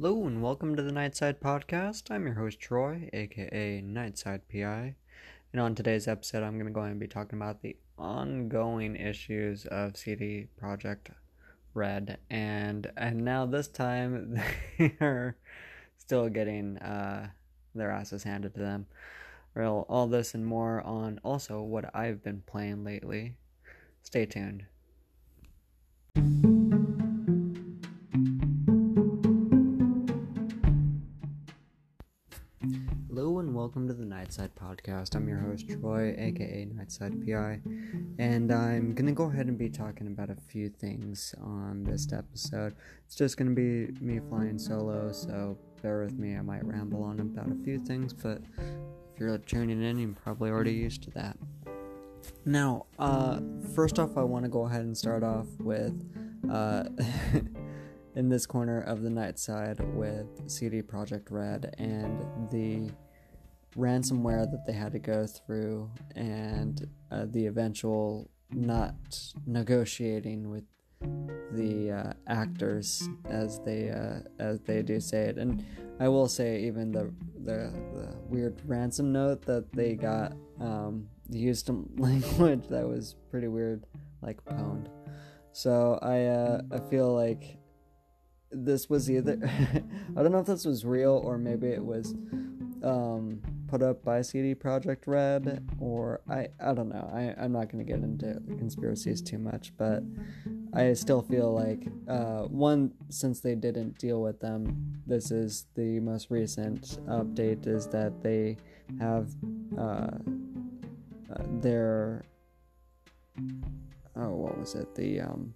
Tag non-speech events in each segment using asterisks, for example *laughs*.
Hello and welcome to the Nightside Podcast. I'm your host Troy, aka Nightside PI. And on today's episode, I'm going to go ahead and be talking about the ongoing issues of CD Projekt Red. And and now this time *laughs* they are still getting uh, their asses handed to them. Well, all this and more on also what I've been playing lately. Stay tuned. Welcome to the Nightside Podcast. I'm your host Troy, aka Nightside PI, and I'm gonna go ahead and be talking about a few things on this episode. It's just gonna be me flying solo, so bear with me. I might ramble on about a few things, but if you're tuning in, you're probably already used to that. Now, uh, first off, I want to go ahead and start off with. Uh, *laughs* in this corner of the night side with CD Projekt Red and the ransomware that they had to go through and uh, the eventual not negotiating with the uh, actors as they uh, as they do say it. And I will say even the the, the weird ransom note that they got um, used some *laughs* language that was pretty weird like pwned. So I uh, I feel like this was either *laughs* I don't know if this was real or maybe it was um, put up by CD Projekt Red or I I don't know. I I'm not going to get into conspiracies too much, but I still feel like uh, one since they didn't deal with them, this is the most recent update is that they have uh, uh, their oh what was it the um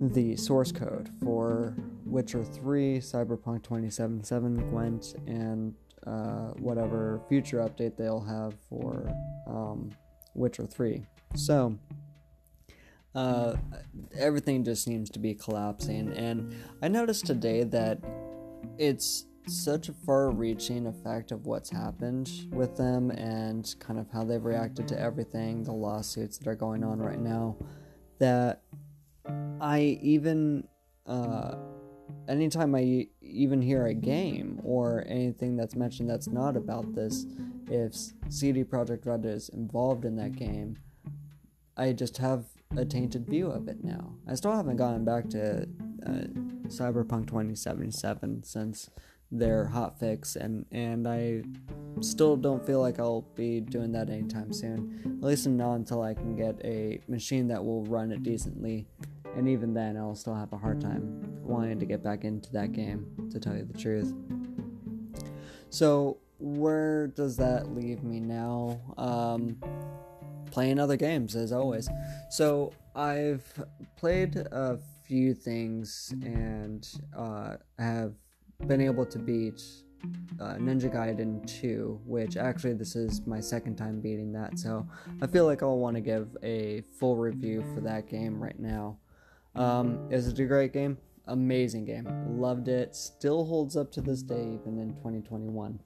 the source code for Witcher 3, Cyberpunk 2077, Gwent, and uh, whatever future update they'll have for um, Witcher 3. So, uh, everything just seems to be collapsing, and I noticed today that it's such a far reaching effect of what's happened with them and kind of how they've reacted to everything, the lawsuits that are going on right now, that I even uh, anytime I even hear a game or anything that's mentioned that's not about this, if CD Projekt Red is involved in that game, I just have a tainted view of it now. I still haven't gotten back to uh, Cyberpunk 2077 since their hotfix, and and I still don't feel like I'll be doing that anytime soon. At least not until I can get a machine that will run it decently and even then I'll still have a hard time wanting to get back into that game, to tell you the truth. So, where does that leave me now? Um, playing other games, as always. So, I've played a few things and uh, have been able to beat uh, Ninja Gaiden 2, which actually this is my second time beating that, so I feel like I'll want to give a full review for that game right now. Um, is it a great game? Amazing game. Loved it. Still holds up to this day, even in 2021.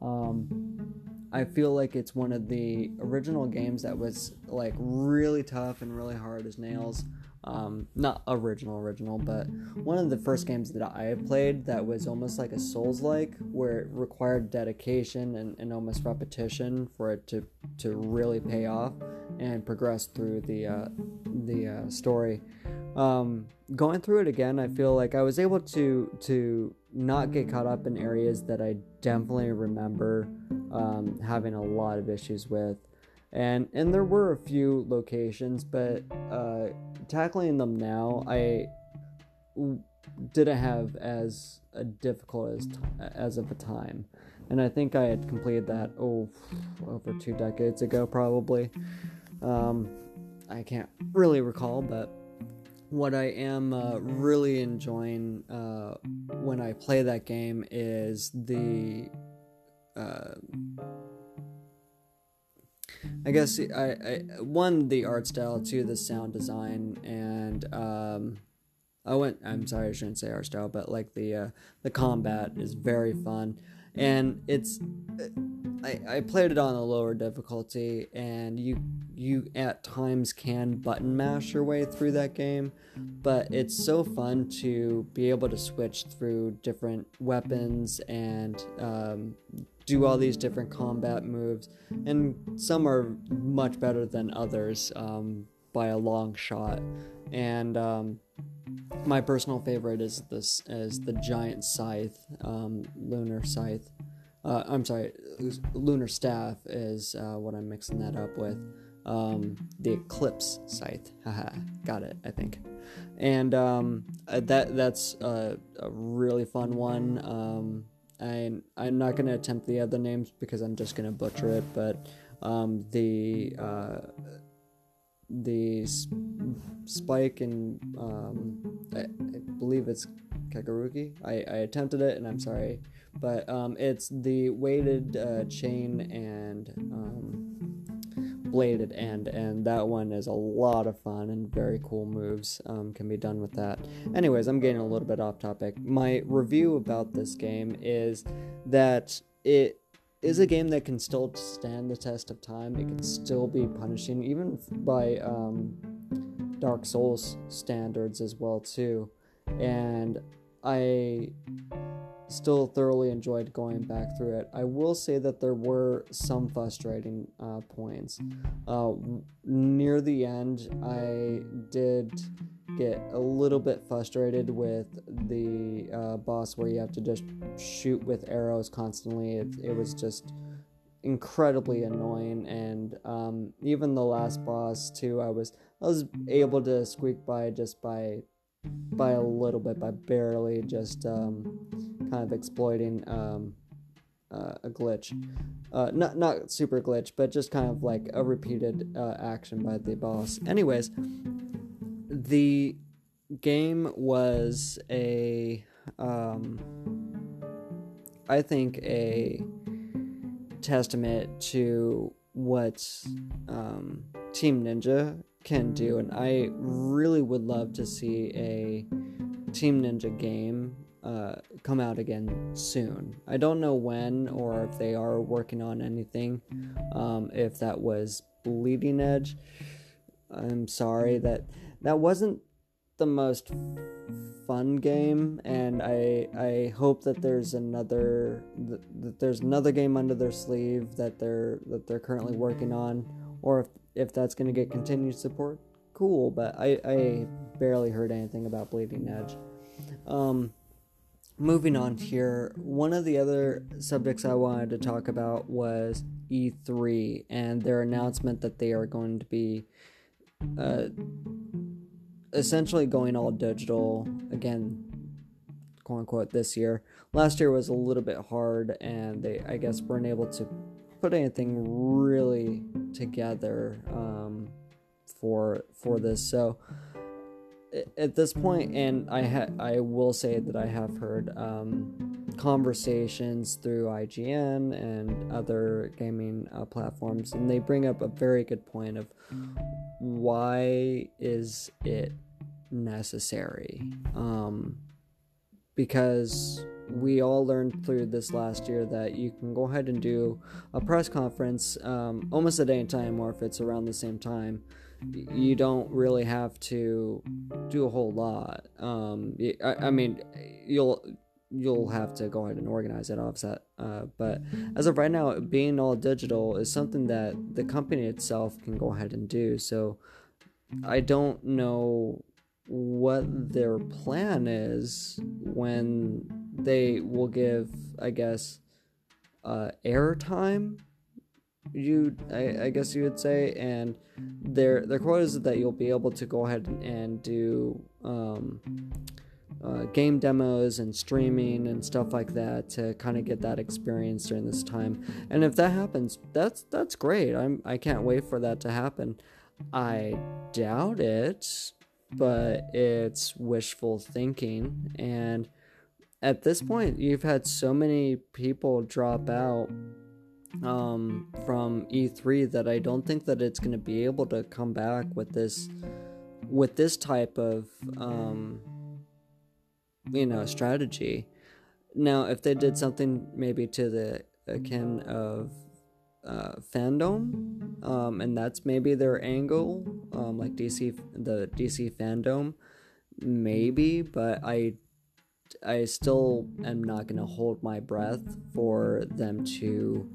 Um, I feel like it's one of the original games that was like really tough and really hard as nails. Um, not original, original, but one of the first games that I played that was almost like a Souls like, where it required dedication and, and almost repetition for it to, to really pay off and progress through the, uh, the uh, story. Um, going through it again, I feel like I was able to to not get caught up in areas that I definitely remember um, having a lot of issues with, and and there were a few locations, but uh, tackling them now, I didn't have as a difficult as t- as of a time, and I think I had completed that oh over two decades ago probably. Um, I can't really recall, but what I am uh, really enjoying uh, when I play that game is the. Uh, I guess I, I one the art style, two the sound design, and um, I went. I'm sorry, I shouldn't say art style, but like the uh, the combat is very fun, and it's I, I played it on a lower difficulty, and you you at times can button mash your way through that game, but it's so fun to be able to switch through different weapons and um, do all these different combat moves, and some are much better than others um, by a long shot. And um, my personal favorite is this is the giant scythe, um, lunar scythe. Uh, I'm sorry, lunar staff is uh, what I'm mixing that up with. Um, the eclipse scythe, haha, got it, I think. And um, uh, that that's a, a, really fun one. Um, I I'm not gonna attempt the other names because I'm just gonna butcher it, but um, the uh, the spike and um, I, I, believe it's Kakaruki. I, I attempted it and I'm sorry but um, it's the weighted uh, chain and um, bladed end, and that one is a lot of fun and very cool moves um, can be done with that. Anyways, I'm getting a little bit off topic. My review about this game is that it is a game that can still stand the test of time. It can still be punishing, even by um, Dark Souls standards as well too. And I still thoroughly enjoyed going back through it. I will say that there were some frustrating uh, points. Uh, near the end, I did get a little bit frustrated with the uh, boss where you have to just shoot with arrows constantly. It, it was just incredibly annoying and um, even the last boss too i was i was able to squeak by just by by a little bit, by barely just um, kind of exploiting um, uh, a glitch. Uh, not not super glitch, but just kind of like a repeated uh, action by the boss. Anyways, the game was a, um, I think a testament to what um, Team Ninja can do, and I really would love to see a Team Ninja game uh, come out again soon. I don't know when or if they are working on anything. Um, if that was Bleeding Edge, I'm sorry that that wasn't the most fun game, and I I hope that there's another that, that there's another game under their sleeve that they're that they're currently working on, or if if that's going to get continued support, cool. But I, I barely heard anything about Bleeding Edge. Um, moving on here, one of the other subjects I wanted to talk about was E3 and their announcement that they are going to be uh, essentially going all digital again, quote unquote, this year. Last year was a little bit hard, and they, I guess, weren't able to put anything really together um, for for this. So at this point, and I ha- I will say that I have heard um, conversations through IGN and other gaming uh, platforms, and they bring up a very good point of why is it necessary? Um, because we all learned through this last year that you can go ahead and do a press conference um, almost at any time, or if it's around the same time, you don't really have to do a whole lot. Um, I, I, mean, you'll you'll have to go ahead and organize it offset. Uh, but as of right now, being all digital is something that the company itself can go ahead and do. So I don't know what their plan is when they will give, I guess, uh, airtime. You, I, I guess you would say, and their their quote is that you'll be able to go ahead and do um, uh, game demos and streaming and stuff like that to kind of get that experience during this time. And if that happens, that's that's great. I'm I can't wait for that to happen. I doubt it but it's wishful thinking. And at this point, you've had so many people drop out um, from E3 that I don't think that it's going to be able to come back with this with this type of um, you know strategy. now if they did something maybe to the akin of uh, fandom, um, and that's maybe their angle, um, like DC, the DC fandom, maybe, but I, I still am not gonna hold my breath for them to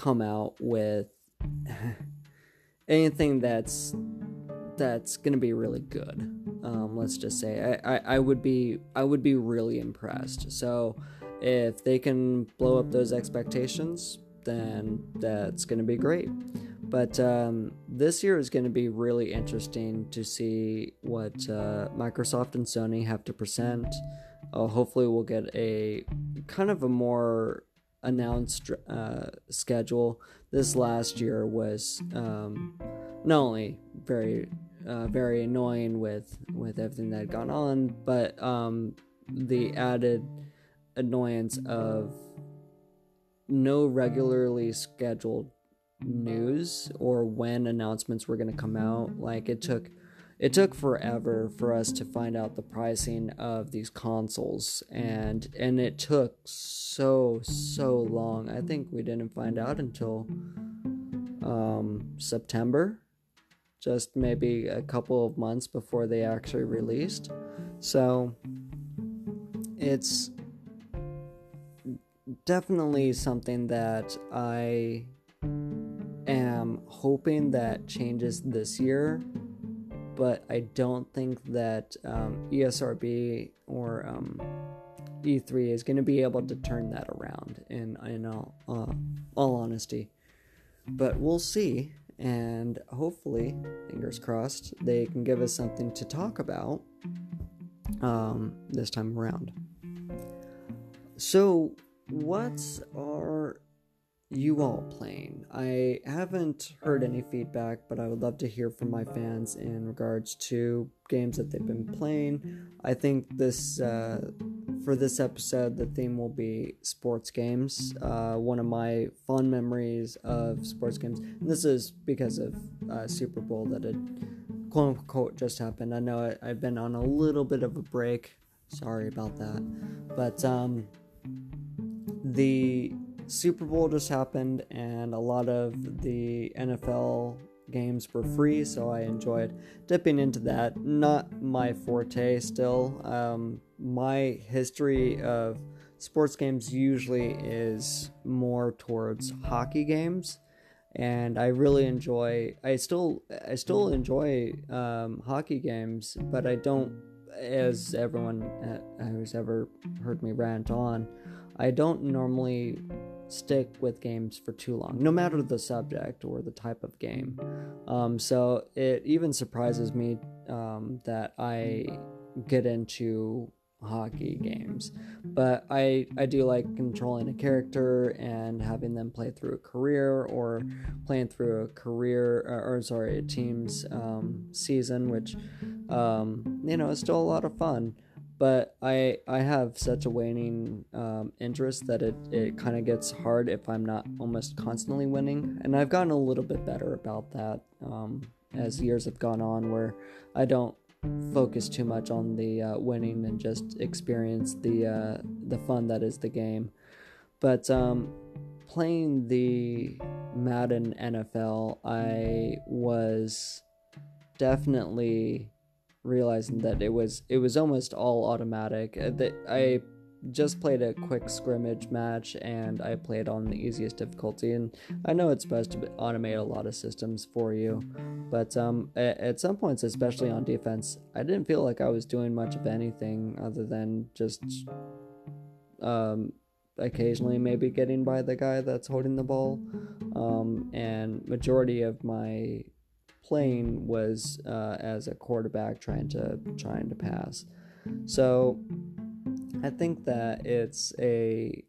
come out with *laughs* anything that's that's gonna be really good. Um, let's just say I, I, I would be I would be really impressed. So if they can blow up those expectations, then that's gonna be great. But um, this year is going to be really interesting to see what uh, Microsoft and Sony have to present. Uh, hopefully, we'll get a kind of a more announced uh, schedule. This last year was um, not only very uh, very annoying with with everything that had gone on, but um, the added annoyance of no regularly scheduled news or when announcements were going to come out. Like it took it took forever for us to find out the pricing of these consoles and and it took so so long. I think we didn't find out until um, September, just maybe a couple of months before they actually released. So it's definitely something that I am hoping that changes this year, but I don't think that um, ESRB or um, E3 is going to be able to turn that around. In in all uh, all honesty, but we'll see, and hopefully, fingers crossed, they can give us something to talk about um, this time around. So, what's our you all playing. I haven't heard any feedback, but I would love to hear from my fans in regards to games that they've been playing. I think this uh, for this episode, the theme will be sports games. Uh, one of my fond memories of sports games, and this is because of uh, Super Bowl that had quote unquote just happened. I know I, have been on a little bit of a break. Sorry about that, but um, the Super Bowl just happened, and a lot of the NFL games were free, so I enjoyed dipping into that. Not my forte still. Um, my history of sports games usually is more towards hockey games and I really enjoy. I still, I still enjoy um, hockey games, but I don't, as everyone uh, who's ever heard me rant on, I don't normally stick with games for too long, no matter the subject or the type of game. Um, so it even surprises me um, that I get into hockey games but i i do like controlling a character and having them play through a career or playing through a career or, or sorry a team's um, season which um, you know is still a lot of fun but I I have such a waning um, interest that it, it kind of gets hard if I'm not almost constantly winning, and I've gotten a little bit better about that um, as years have gone on, where I don't focus too much on the uh, winning and just experience the uh, the fun that is the game. But um, playing the Madden NFL, I was definitely realizing that it was it was almost all automatic. Uh, that I just played a quick scrimmage match and I played on the easiest difficulty. And I know it's supposed to automate a lot of systems for you, but um, at, some points, especially on defense, I didn't feel like I was doing much of anything other than just um, occasionally maybe getting by the guy that's holding the ball. Um, and majority of my playing was uh, as a quarterback trying to trying to pass. So I think that it's a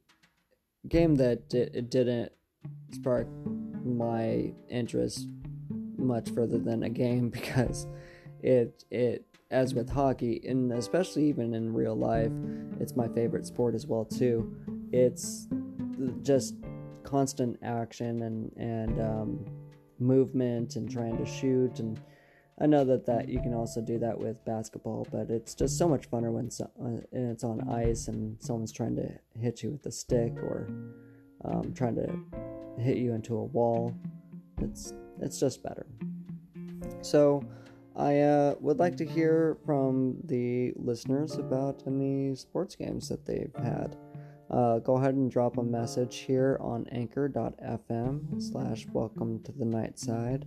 game that it didn't spark my interest much further than a game *laughs* because it it as with hockey and especially even in real life it's my favorite sport as well too it's just constant action and and um, movement and trying to shoot and I know that that you can also do that with basketball, but it's just so much funner when so, uh, it's on ice and someone's trying to hit you with a stick or um, trying to hit you into a wall. It's it's just better. So I uh, would like to hear from the listeners about any sports games that they've had. Uh, go ahead and drop a message here on anchor.fm slash welcome to the night side.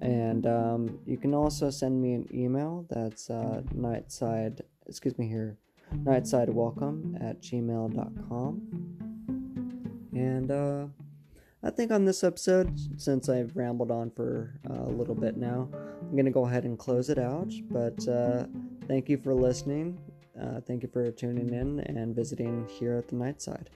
And um, you can also send me an email that's uh, nightside, excuse me here, nightsidewelcome at gmail.com. And uh, I think on this episode, since I've rambled on for uh, a little bit now, I'm going to go ahead and close it out. But uh, thank you for listening. Uh, thank you for tuning in and visiting here at the night side.